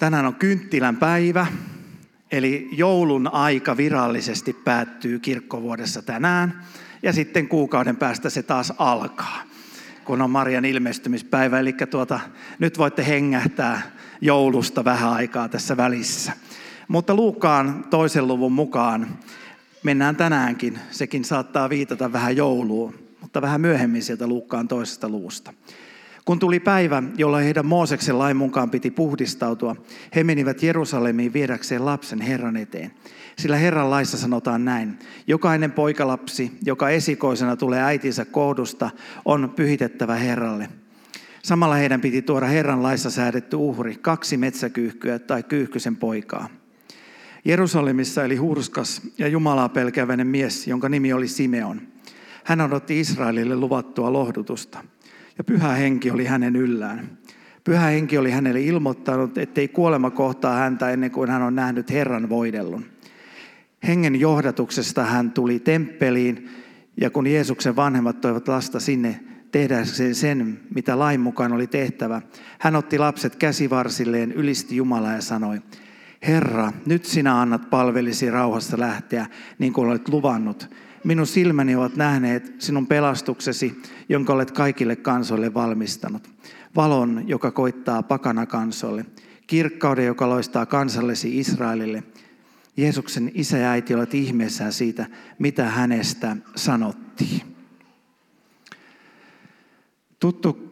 Tänään on kynttilän päivä, eli joulun aika virallisesti päättyy kirkkovuodessa tänään. Ja sitten kuukauden päästä se taas alkaa, kun on Marian ilmestymispäivä. Eli tuota, nyt voitte hengähtää joulusta vähän aikaa tässä välissä. Mutta Luukkaan toisen luvun mukaan mennään tänäänkin. Sekin saattaa viitata vähän jouluun, mutta vähän myöhemmin sieltä Luukkaan toisesta luvusta. Kun tuli päivä, jolloin heidän Mooseksen lain mukaan piti puhdistautua, he menivät Jerusalemiin viedäkseen lapsen Herran eteen. Sillä Herran laissa sanotaan näin, jokainen poikalapsi, joka esikoisena tulee äitinsä kohdusta, on pyhitettävä Herralle. Samalla heidän piti tuoda Herran laissa säädetty uhri, kaksi metsäkyyhkyä tai kyyhkysen poikaa. Jerusalemissa eli hurskas ja Jumalaa pelkäväinen mies, jonka nimi oli Simeon. Hän odotti Israelille luvattua lohdutusta ja pyhä henki oli hänen yllään. Pyhä henki oli hänelle ilmoittanut, ettei kuolema kohtaa häntä ennen kuin hän on nähnyt Herran voidellun. Hengen johdatuksesta hän tuli temppeliin, ja kun Jeesuksen vanhemmat toivat lasta sinne tehdäkseen sen, mitä lain mukaan oli tehtävä, hän otti lapset käsivarsilleen, ylisti Jumalaa ja sanoi, Herra, nyt sinä annat palvelisi rauhassa lähteä, niin kuin olet luvannut, Minun silmäni ovat nähneet sinun pelastuksesi, jonka olet kaikille kansoille valmistanut. Valon, joka koittaa pakana kansolle. Kirkkauden, joka loistaa kansallesi Israelille. Jeesuksen isä ja äiti olet ihmeessään siitä, mitä hänestä sanottiin. Tuttu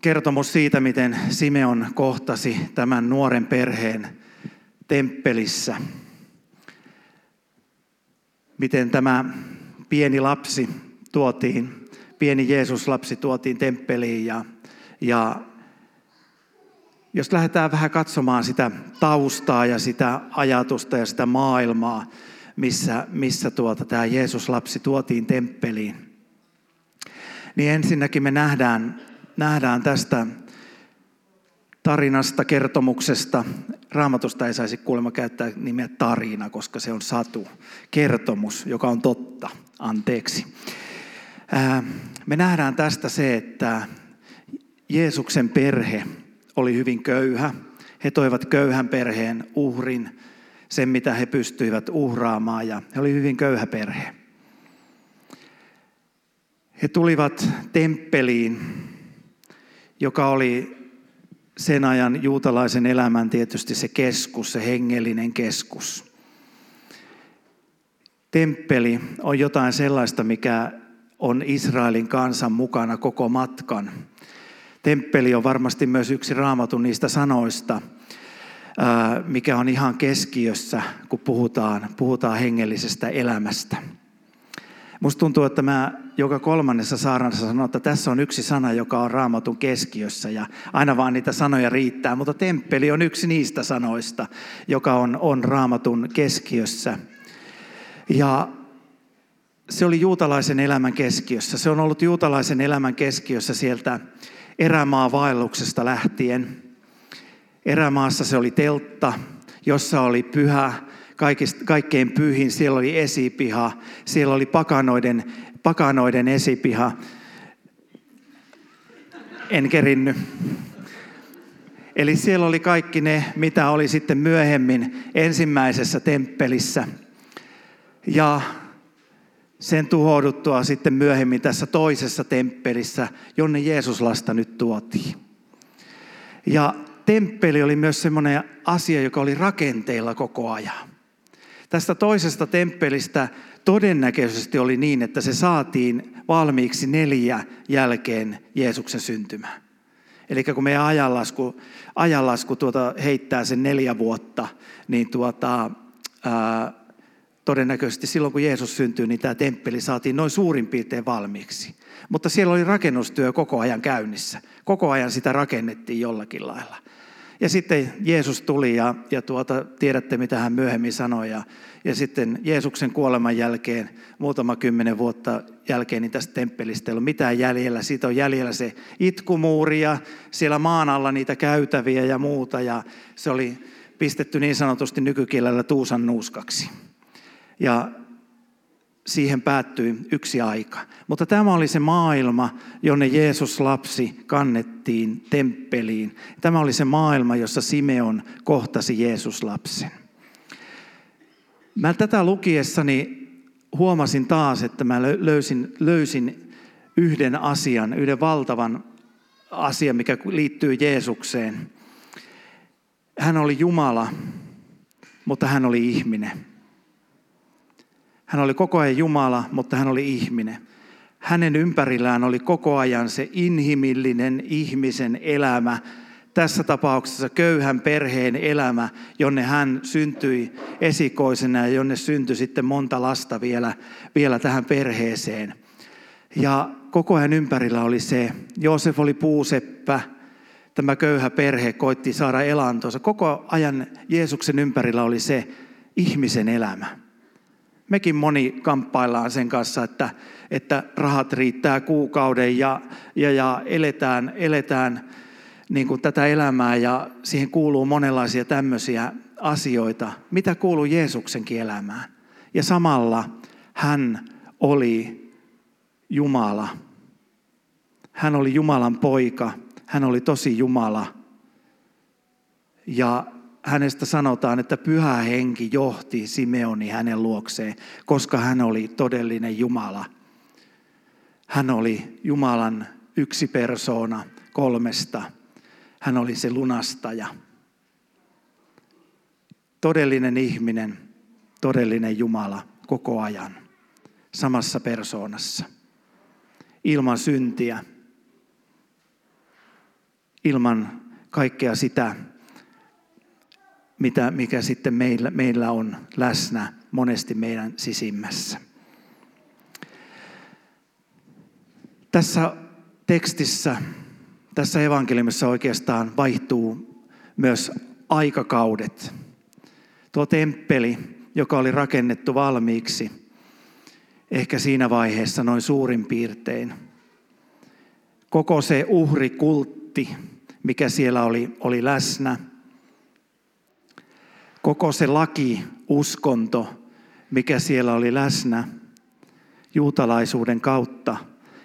kertomus siitä, miten Simeon kohtasi tämän nuoren perheen temppelissä. Miten tämä pieni lapsi tuotiin, pieni Jeesus-lapsi tuotiin temppeliin ja, ja jos lähdetään vähän katsomaan sitä taustaa ja sitä ajatusta ja sitä maailmaa, missä, missä tuota, tämä Jeesus-lapsi tuotiin temppeliin, niin ensinnäkin me nähdään, nähdään tästä tarinasta, kertomuksesta. Raamatusta ei saisi kuulemma käyttää nimeä tarina, koska se on satu, kertomus, joka on totta. Anteeksi. Me nähdään tästä se, että Jeesuksen perhe oli hyvin köyhä. He toivat köyhän perheen uhrin, sen mitä he pystyivät uhraamaan, ja he oli hyvin köyhä perhe. He tulivat temppeliin, joka oli sen ajan juutalaisen elämän tietysti se keskus, se hengellinen keskus. Temppeli on jotain sellaista, mikä on Israelin kansan mukana koko matkan. Temppeli on varmasti myös yksi raamatun niistä sanoista, mikä on ihan keskiössä, kun puhutaan, puhutaan hengellisestä elämästä. Musta tuntuu, että mä joka kolmannessa saarnassa sanon, että tässä on yksi sana, joka on raamatun keskiössä ja aina vaan niitä sanoja riittää, mutta temppeli on yksi niistä sanoista, joka on, on raamatun keskiössä. Ja se oli juutalaisen elämän keskiössä. Se on ollut juutalaisen elämän keskiössä sieltä erämaavaelluksesta lähtien. Erämaassa se oli teltta, jossa oli pyhä, kaikista, kaikkein pyhin. Siellä oli esipiha, siellä oli pakanoiden, pakanoiden esipiha. En kerinny. Eli siellä oli kaikki ne, mitä oli sitten myöhemmin ensimmäisessä temppelissä. Ja sen tuhouduttua sitten myöhemmin tässä toisessa temppelissä, jonne Jeesuslasta nyt tuotiin. Ja temppeli oli myös semmoinen asia, joka oli rakenteilla koko ajan. Tästä toisesta temppelistä todennäköisesti oli niin, että se saatiin valmiiksi neljä jälkeen Jeesuksen syntymää. Eli kun meidän ajanlasku, ajanlasku tuota heittää sen neljä vuotta, niin tuota, ää, todennäköisesti silloin kun Jeesus syntyi, niin tämä temppeli saatiin noin suurin piirtein valmiiksi. Mutta siellä oli rakennustyö koko ajan käynnissä. Koko ajan sitä rakennettiin jollakin lailla. Ja sitten Jeesus tuli ja, ja tuota, tiedätte mitä hän myöhemmin sanoi. Ja, ja sitten Jeesuksen kuoleman jälkeen, muutama kymmenen vuotta jälkeen, niin tästä temppelistä ei ollut mitään jäljellä. Siitä on jäljellä se itkumuuri ja siellä maan alla niitä käytäviä ja muuta. Ja se oli pistetty niin sanotusti nykykielellä tuusan nuuskaksi. Ja siihen päättyi yksi aika. Mutta tämä oli se maailma, jonne Jeesus lapsi kannettiin temppeliin. Tämä oli se maailma, jossa Simeon kohtasi Jeesus lapsen. Mä tätä lukiessani huomasin taas, että mä löysin, löysin yhden asian, yhden valtavan asian, mikä liittyy Jeesukseen. Hän oli Jumala, mutta hän oli ihminen. Hän oli koko ajan Jumala, mutta hän oli ihminen. Hänen ympärillään oli koko ajan se inhimillinen ihmisen elämä, tässä tapauksessa köyhän perheen elämä, jonne hän syntyi esikoisena ja jonne syntyi sitten monta lasta vielä, vielä tähän perheeseen. Ja koko ajan ympärillä oli se, Joosef oli puuseppä, tämä köyhä perhe koitti saada elantonsa. Koko ajan Jeesuksen ympärillä oli se ihmisen elämä. Mekin moni kamppaillaan sen kanssa, että, että rahat riittää kuukauden ja, ja, ja eletään, eletään niin kuin tätä elämää ja siihen kuuluu monenlaisia tämmöisiä asioita, mitä kuuluu Jeesuksenkin elämään. Ja samalla hän oli Jumala. Hän oli Jumalan poika, hän oli tosi Jumala. Ja hänestä sanotaan, että pyhä henki johti Simeoni hänen luokseen, koska hän oli todellinen Jumala. Hän oli Jumalan yksi persoona kolmesta. Hän oli se lunastaja. Todellinen ihminen, todellinen Jumala koko ajan, samassa persoonassa. Ilman syntiä, ilman kaikkea sitä, mitä, mikä sitten meillä, meillä on läsnä monesti meidän sisimmässä. Tässä tekstissä, tässä evankeliumissa oikeastaan vaihtuu myös aikakaudet. Tuo temppeli, joka oli rakennettu valmiiksi, ehkä siinä vaiheessa noin suurin piirtein. Koko se uhrikultti, mikä siellä oli, oli läsnä – koko se laki, uskonto, mikä siellä oli läsnä juutalaisuuden kautta.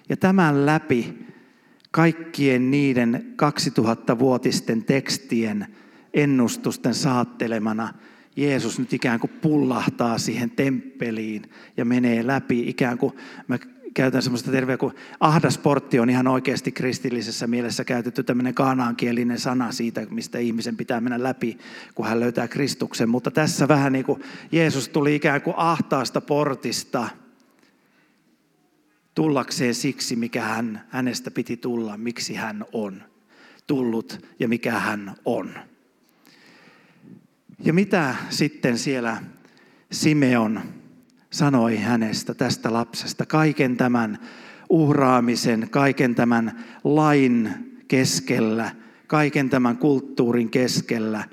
Ja tämän läpi kaikkien niiden 2000-vuotisten tekstien ennustusten saattelemana Jeesus nyt ikään kuin pullahtaa siihen temppeliin ja menee läpi ikään kuin, mä käytän semmoista terveä kuin ahdasportti on ihan oikeasti kristillisessä mielessä käytetty tämmöinen kaanaankielinen sana siitä, mistä ihmisen pitää mennä läpi, kun hän löytää Kristuksen. Mutta tässä vähän niin kuin Jeesus tuli ikään kuin ahtaasta portista tullakseen siksi, mikä hän, hänestä piti tulla, miksi hän on tullut ja mikä hän on. Ja mitä sitten siellä Simeon sanoi hänestä, tästä lapsesta, kaiken tämän uhraamisen, kaiken tämän lain keskellä, kaiken tämän kulttuurin keskellä,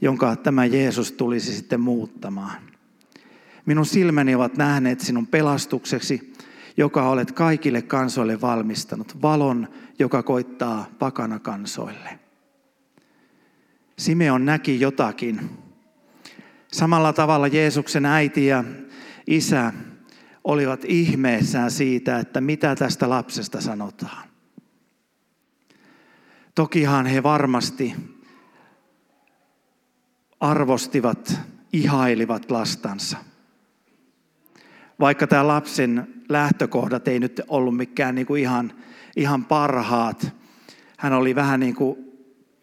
jonka tämä Jeesus tulisi sitten muuttamaan. Minun silmäni ovat nähneet sinun pelastukseksi, joka olet kaikille kansoille valmistanut, valon, joka koittaa pakana kansoille. Simeon näki jotakin. Samalla tavalla Jeesuksen äiti ja isä olivat ihmeessään siitä, että mitä tästä lapsesta sanotaan. Tokihan he varmasti arvostivat, ihailivat lastansa. Vaikka tämä lapsen lähtökohdat ei nyt ollut mikään niin kuin ihan, ihan parhaat. Hän oli vähän niin kuin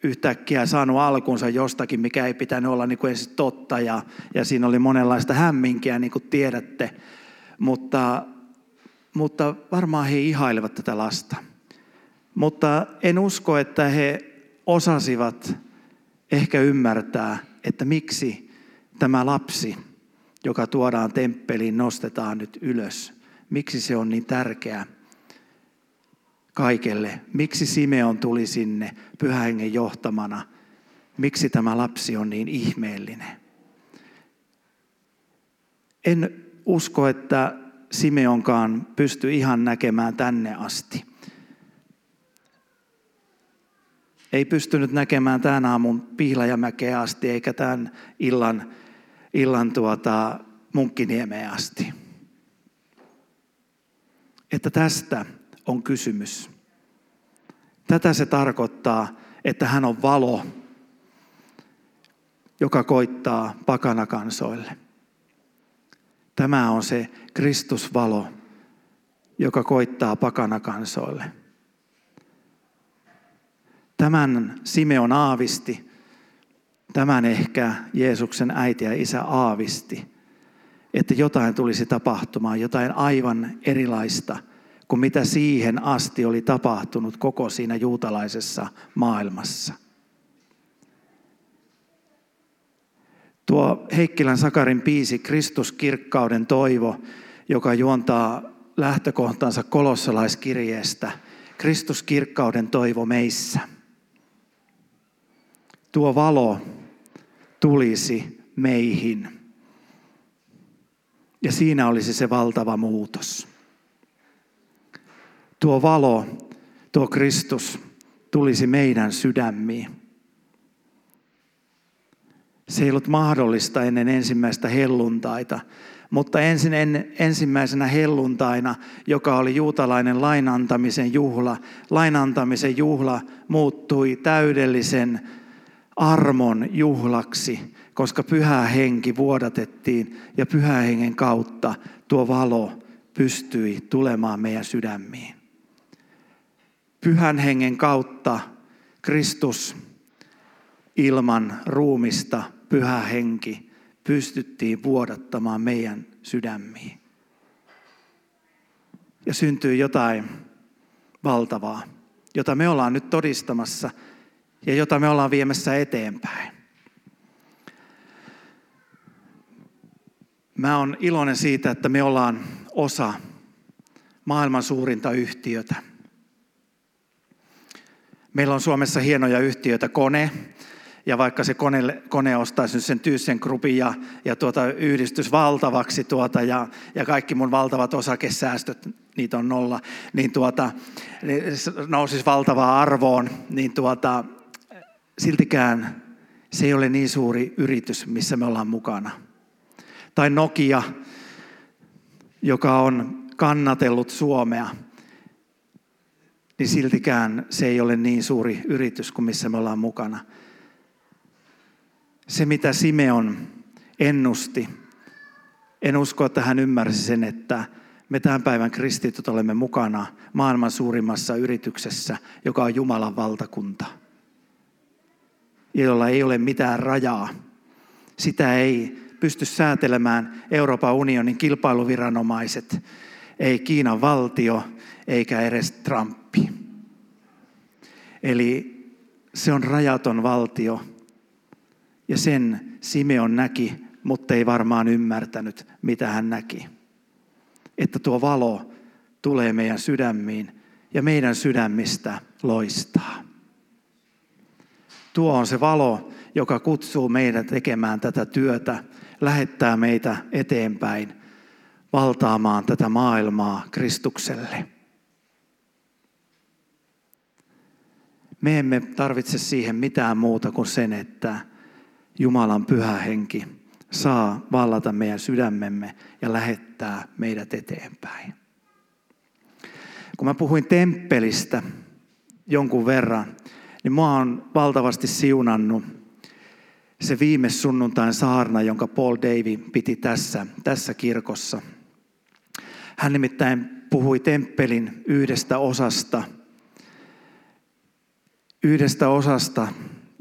yhtäkkiä saanut alkunsa jostakin, mikä ei pitänyt olla niin kuin edes totta. Ja, ja siinä oli monenlaista hämminkiä, niin kuin tiedätte. Mutta, mutta varmaan he ihailevat tätä lasta. Mutta en usko, että he osasivat ehkä ymmärtää, että miksi tämä lapsi, joka tuodaan temppeliin, nostetaan nyt ylös. Miksi se on niin tärkeä kaikelle. Miksi Simeon tuli sinne pyhähengen johtamana? Miksi tämä lapsi on niin ihmeellinen? En usko, että Simeonkaan pystyi ihan näkemään tänne asti. Ei pystynyt näkemään tämän aamun Pihlajamäkeä asti, eikä tämän illan, illan tuota, Munkkiniemeen asti. että tästä on kysymys. Tätä se tarkoittaa, että hän on valo, joka koittaa pakanakansoille. Tämä on se Kristusvalo, joka koittaa pakanakansoille. Tämän Simeon aavisti, tämän ehkä Jeesuksen äiti ja isä aavisti, että jotain tulisi tapahtumaan, jotain aivan erilaista kuin mitä siihen asti oli tapahtunut koko siinä juutalaisessa maailmassa. Tuo Heikkilän Sakarin piisi Kristuskirkkauden toivo, joka juontaa lähtökohtansa kolossalaiskirjeestä, Kristuskirkkauden toivo meissä. Tuo valo tulisi meihin. Ja siinä olisi se valtava muutos. Tuo valo, tuo Kristus tulisi meidän sydämiin. Se ei ollut mahdollista ennen ensimmäistä helluntaita, mutta ensin en, ensimmäisenä helluntaina, joka oli juutalainen lainantamisen juhla, lainantamisen juhla muuttui täydellisen armon juhlaksi, koska pyhä henki vuodatettiin ja pyhä hengen kautta tuo valo pystyi tulemaan meidän sydämiin. Pyhän hengen kautta Kristus ilman ruumista pyhä henki pystyttiin vuodattamaan meidän sydämiin. Ja syntyy jotain valtavaa, jota me ollaan nyt todistamassa ja jota me ollaan viemässä eteenpäin. Mä oon iloinen siitä, että me ollaan osa maailman suurinta yhtiötä. Meillä on Suomessa hienoja yhtiöitä, Kone, ja vaikka se kone, kone ostaisi sen ThyssenKruppin ja, ja tuota, yhdistys valtavaksi tuota, ja, ja kaikki mun valtavat osakesäästöt, niitä on nolla, niin tuota, nousisi valtavaan arvoon, niin tuota, siltikään se ei ole niin suuri yritys, missä me ollaan mukana. Tai Nokia, joka on kannatellut Suomea, niin siltikään se ei ole niin suuri yritys kuin missä me ollaan mukana se, mitä Simeon ennusti, en usko, että hän ymmärsi sen, että me tämän päivän kristityt olemme mukana maailman suurimmassa yrityksessä, joka on Jumalan valtakunta, jolla ei ole mitään rajaa. Sitä ei pysty säätelemään Euroopan unionin kilpailuviranomaiset, ei Kiinan valtio eikä edes Trumpi. Eli se on rajaton valtio, ja sen Simeon näki, mutta ei varmaan ymmärtänyt, mitä hän näki. Että tuo valo tulee meidän sydämiin ja meidän sydämistä loistaa. Tuo on se valo, joka kutsuu meidät tekemään tätä työtä, lähettää meitä eteenpäin, valtaamaan tätä maailmaa Kristukselle. Me emme tarvitse siihen mitään muuta kuin sen, että Jumalan pyhä henki saa vallata meidän sydämemme ja lähettää meidät eteenpäin. Kun mä puhuin temppelistä jonkun verran, niin mua on valtavasti siunannut se viime sunnuntain saarna, jonka Paul Davy piti tässä, tässä kirkossa. Hän nimittäin puhui temppelin yhdestä osasta, yhdestä osasta,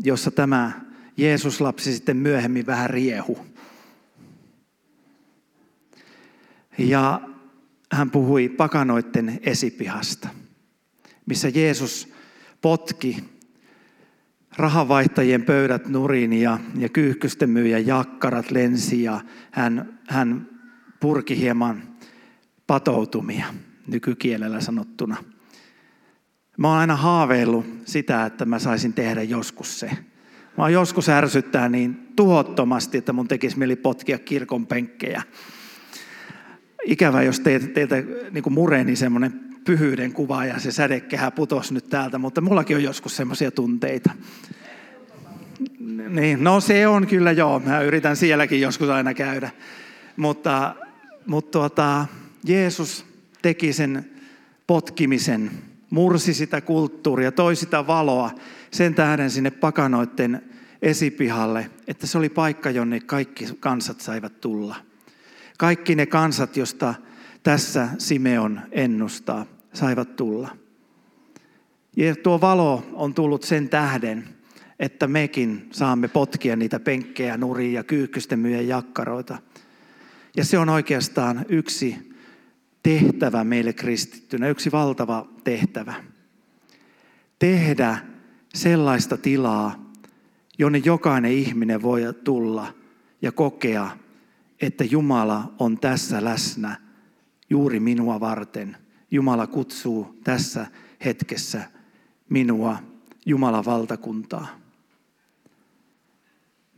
jossa tämä Jeesus lapsi sitten myöhemmin vähän riehu. Ja hän puhui pakanoiden esipihasta, missä Jeesus potki rahavaihtajien pöydät nurin ja, ja kyyhkysten myyjän jakkarat lensi ja hän, hän purki hieman patoutumia nykykielellä sanottuna. Mä oon aina haaveillut sitä, että mä saisin tehdä joskus se. Mä joskus ärsyttää niin tuhottomasti, että mun tekisi mieli potkia kirkon penkkejä. Ikävä, jos teiltä, teiltä niin kuin mureni semmoinen pyhyyden kuva ja se sädekehä putos nyt täältä, mutta mullakin on joskus semmoisia tunteita. Niin, no se on kyllä joo, mä yritän sielläkin joskus aina käydä. Mutta, mutta tuota, Jeesus teki sen potkimisen, mursi sitä kulttuuria, toi sitä valoa sen tähden sinne pakanoiden esipihalle, että se oli paikka, jonne kaikki kansat saivat tulla. Kaikki ne kansat, josta tässä Simeon ennustaa, saivat tulla. Ja tuo valo on tullut sen tähden, että mekin saamme potkia niitä penkkejä, nuria kyykkysten myyjän jakkaroita. Ja se on oikeastaan yksi tehtävä meille kristittynä, yksi valtava tehtävä. Tehdä sellaista tilaa, jonne jokainen ihminen voi tulla ja kokea, että Jumala on tässä läsnä juuri minua varten. Jumala kutsuu tässä hetkessä minua Jumalan valtakuntaa.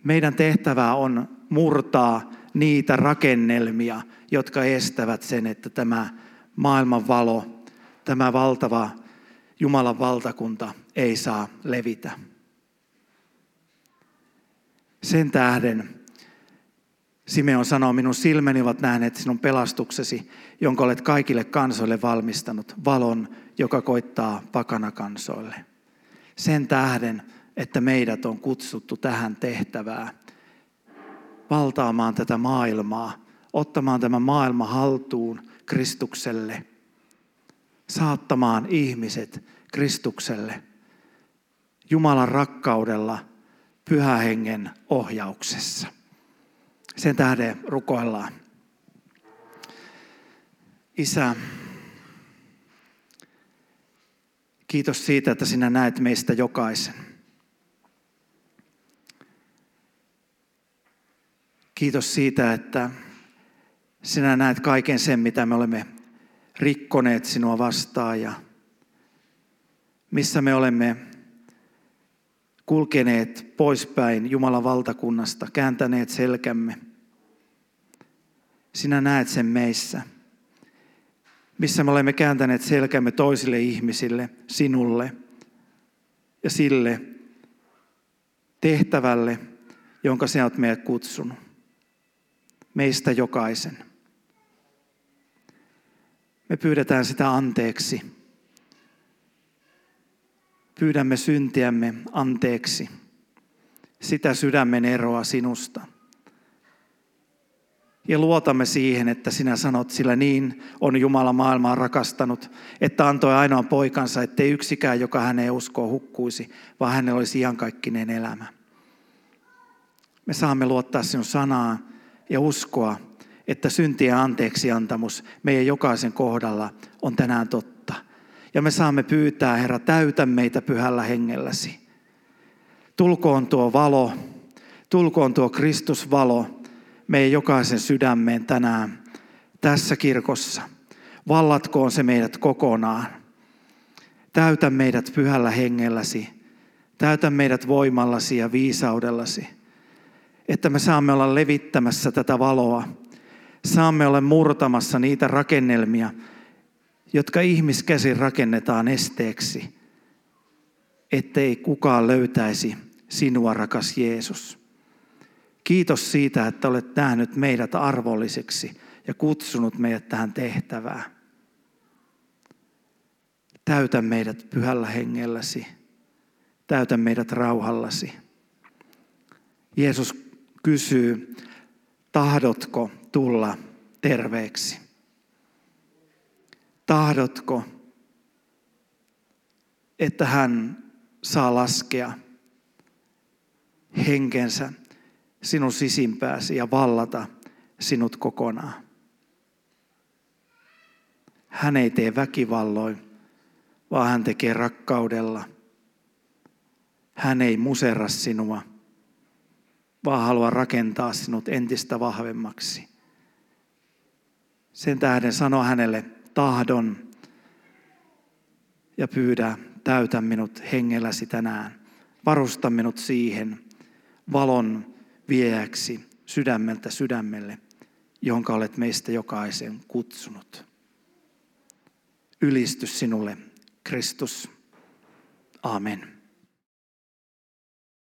Meidän tehtävä on murtaa niitä rakennelmia, jotka estävät sen, että tämä maailman valo, tämä valtava Jumalan valtakunta ei saa levitä. Sen tähden Simeon sanoo, minun silmäni ovat nähneet sinun pelastuksesi, jonka olet kaikille kansoille valmistanut, valon, joka koittaa pakanakansoille. Sen tähden, että meidät on kutsuttu tähän tehtävään, valtaamaan tätä maailmaa, ottamaan tämä maailma haltuun Kristukselle, saattamaan ihmiset Kristukselle Jumalan rakkaudella, pyhähengen ohjauksessa. Sen tähden rukoillaan. Isä, kiitos siitä, että sinä näet meistä jokaisen. Kiitos siitä, että sinä näet kaiken sen, mitä me olemme rikkoneet sinua vastaan ja missä me olemme kulkeneet poispäin Jumalan valtakunnasta, kääntäneet selkämme. Sinä näet sen meissä, missä me olemme kääntäneet selkämme toisille ihmisille, sinulle ja sille tehtävälle, jonka sinä olet meidät kutsunut. Meistä jokaisen. Me pyydetään sitä anteeksi Pyydämme syntiämme anteeksi, sitä sydämen eroa sinusta. Ja luotamme siihen, että sinä sanot, sillä niin on Jumala maailmaa rakastanut, että antoi ainoan poikansa, ettei yksikään, joka häneen uskoo, hukkuisi, vaan hänellä olisi iankaikkinen elämä. Me saamme luottaa sinun sanaan ja uskoa, että syntien anteeksiantamus meidän jokaisen kohdalla on tänään totta ja me saamme pyytää, Herra, täytä meitä pyhällä hengelläsi. Tulkoon tuo valo, tulkoon tuo Kristusvalo meidän jokaisen sydämeen tänään tässä kirkossa. Vallatkoon se meidät kokonaan. Täytä meidät pyhällä hengelläsi. Täytä meidät voimallasi ja viisaudellasi. Että me saamme olla levittämässä tätä valoa. Saamme olla murtamassa niitä rakennelmia, jotka ihmiskäsin rakennetaan esteeksi, ettei kukaan löytäisi sinua, rakas Jeesus. Kiitos siitä, että olet nähnyt meidät arvolliseksi ja kutsunut meidät tähän tehtävään. Täytä meidät pyhällä hengelläsi. Täytä meidät rauhallasi. Jeesus kysyy, tahdotko tulla terveeksi? Tahdotko, että hän saa laskea henkensä sinun sisimpääsi ja vallata sinut kokonaan? Hän ei tee väkivalloin, vaan hän tekee rakkaudella. Hän ei muserra sinua, vaan haluaa rakentaa sinut entistä vahvemmaksi. Sen tähden sano hänelle, tahdon ja pyydä, täytä minut hengelläsi tänään. Varusta minut siihen valon viejäksi sydämeltä sydämelle, jonka olet meistä jokaisen kutsunut. Ylistys sinulle, Kristus. Amen.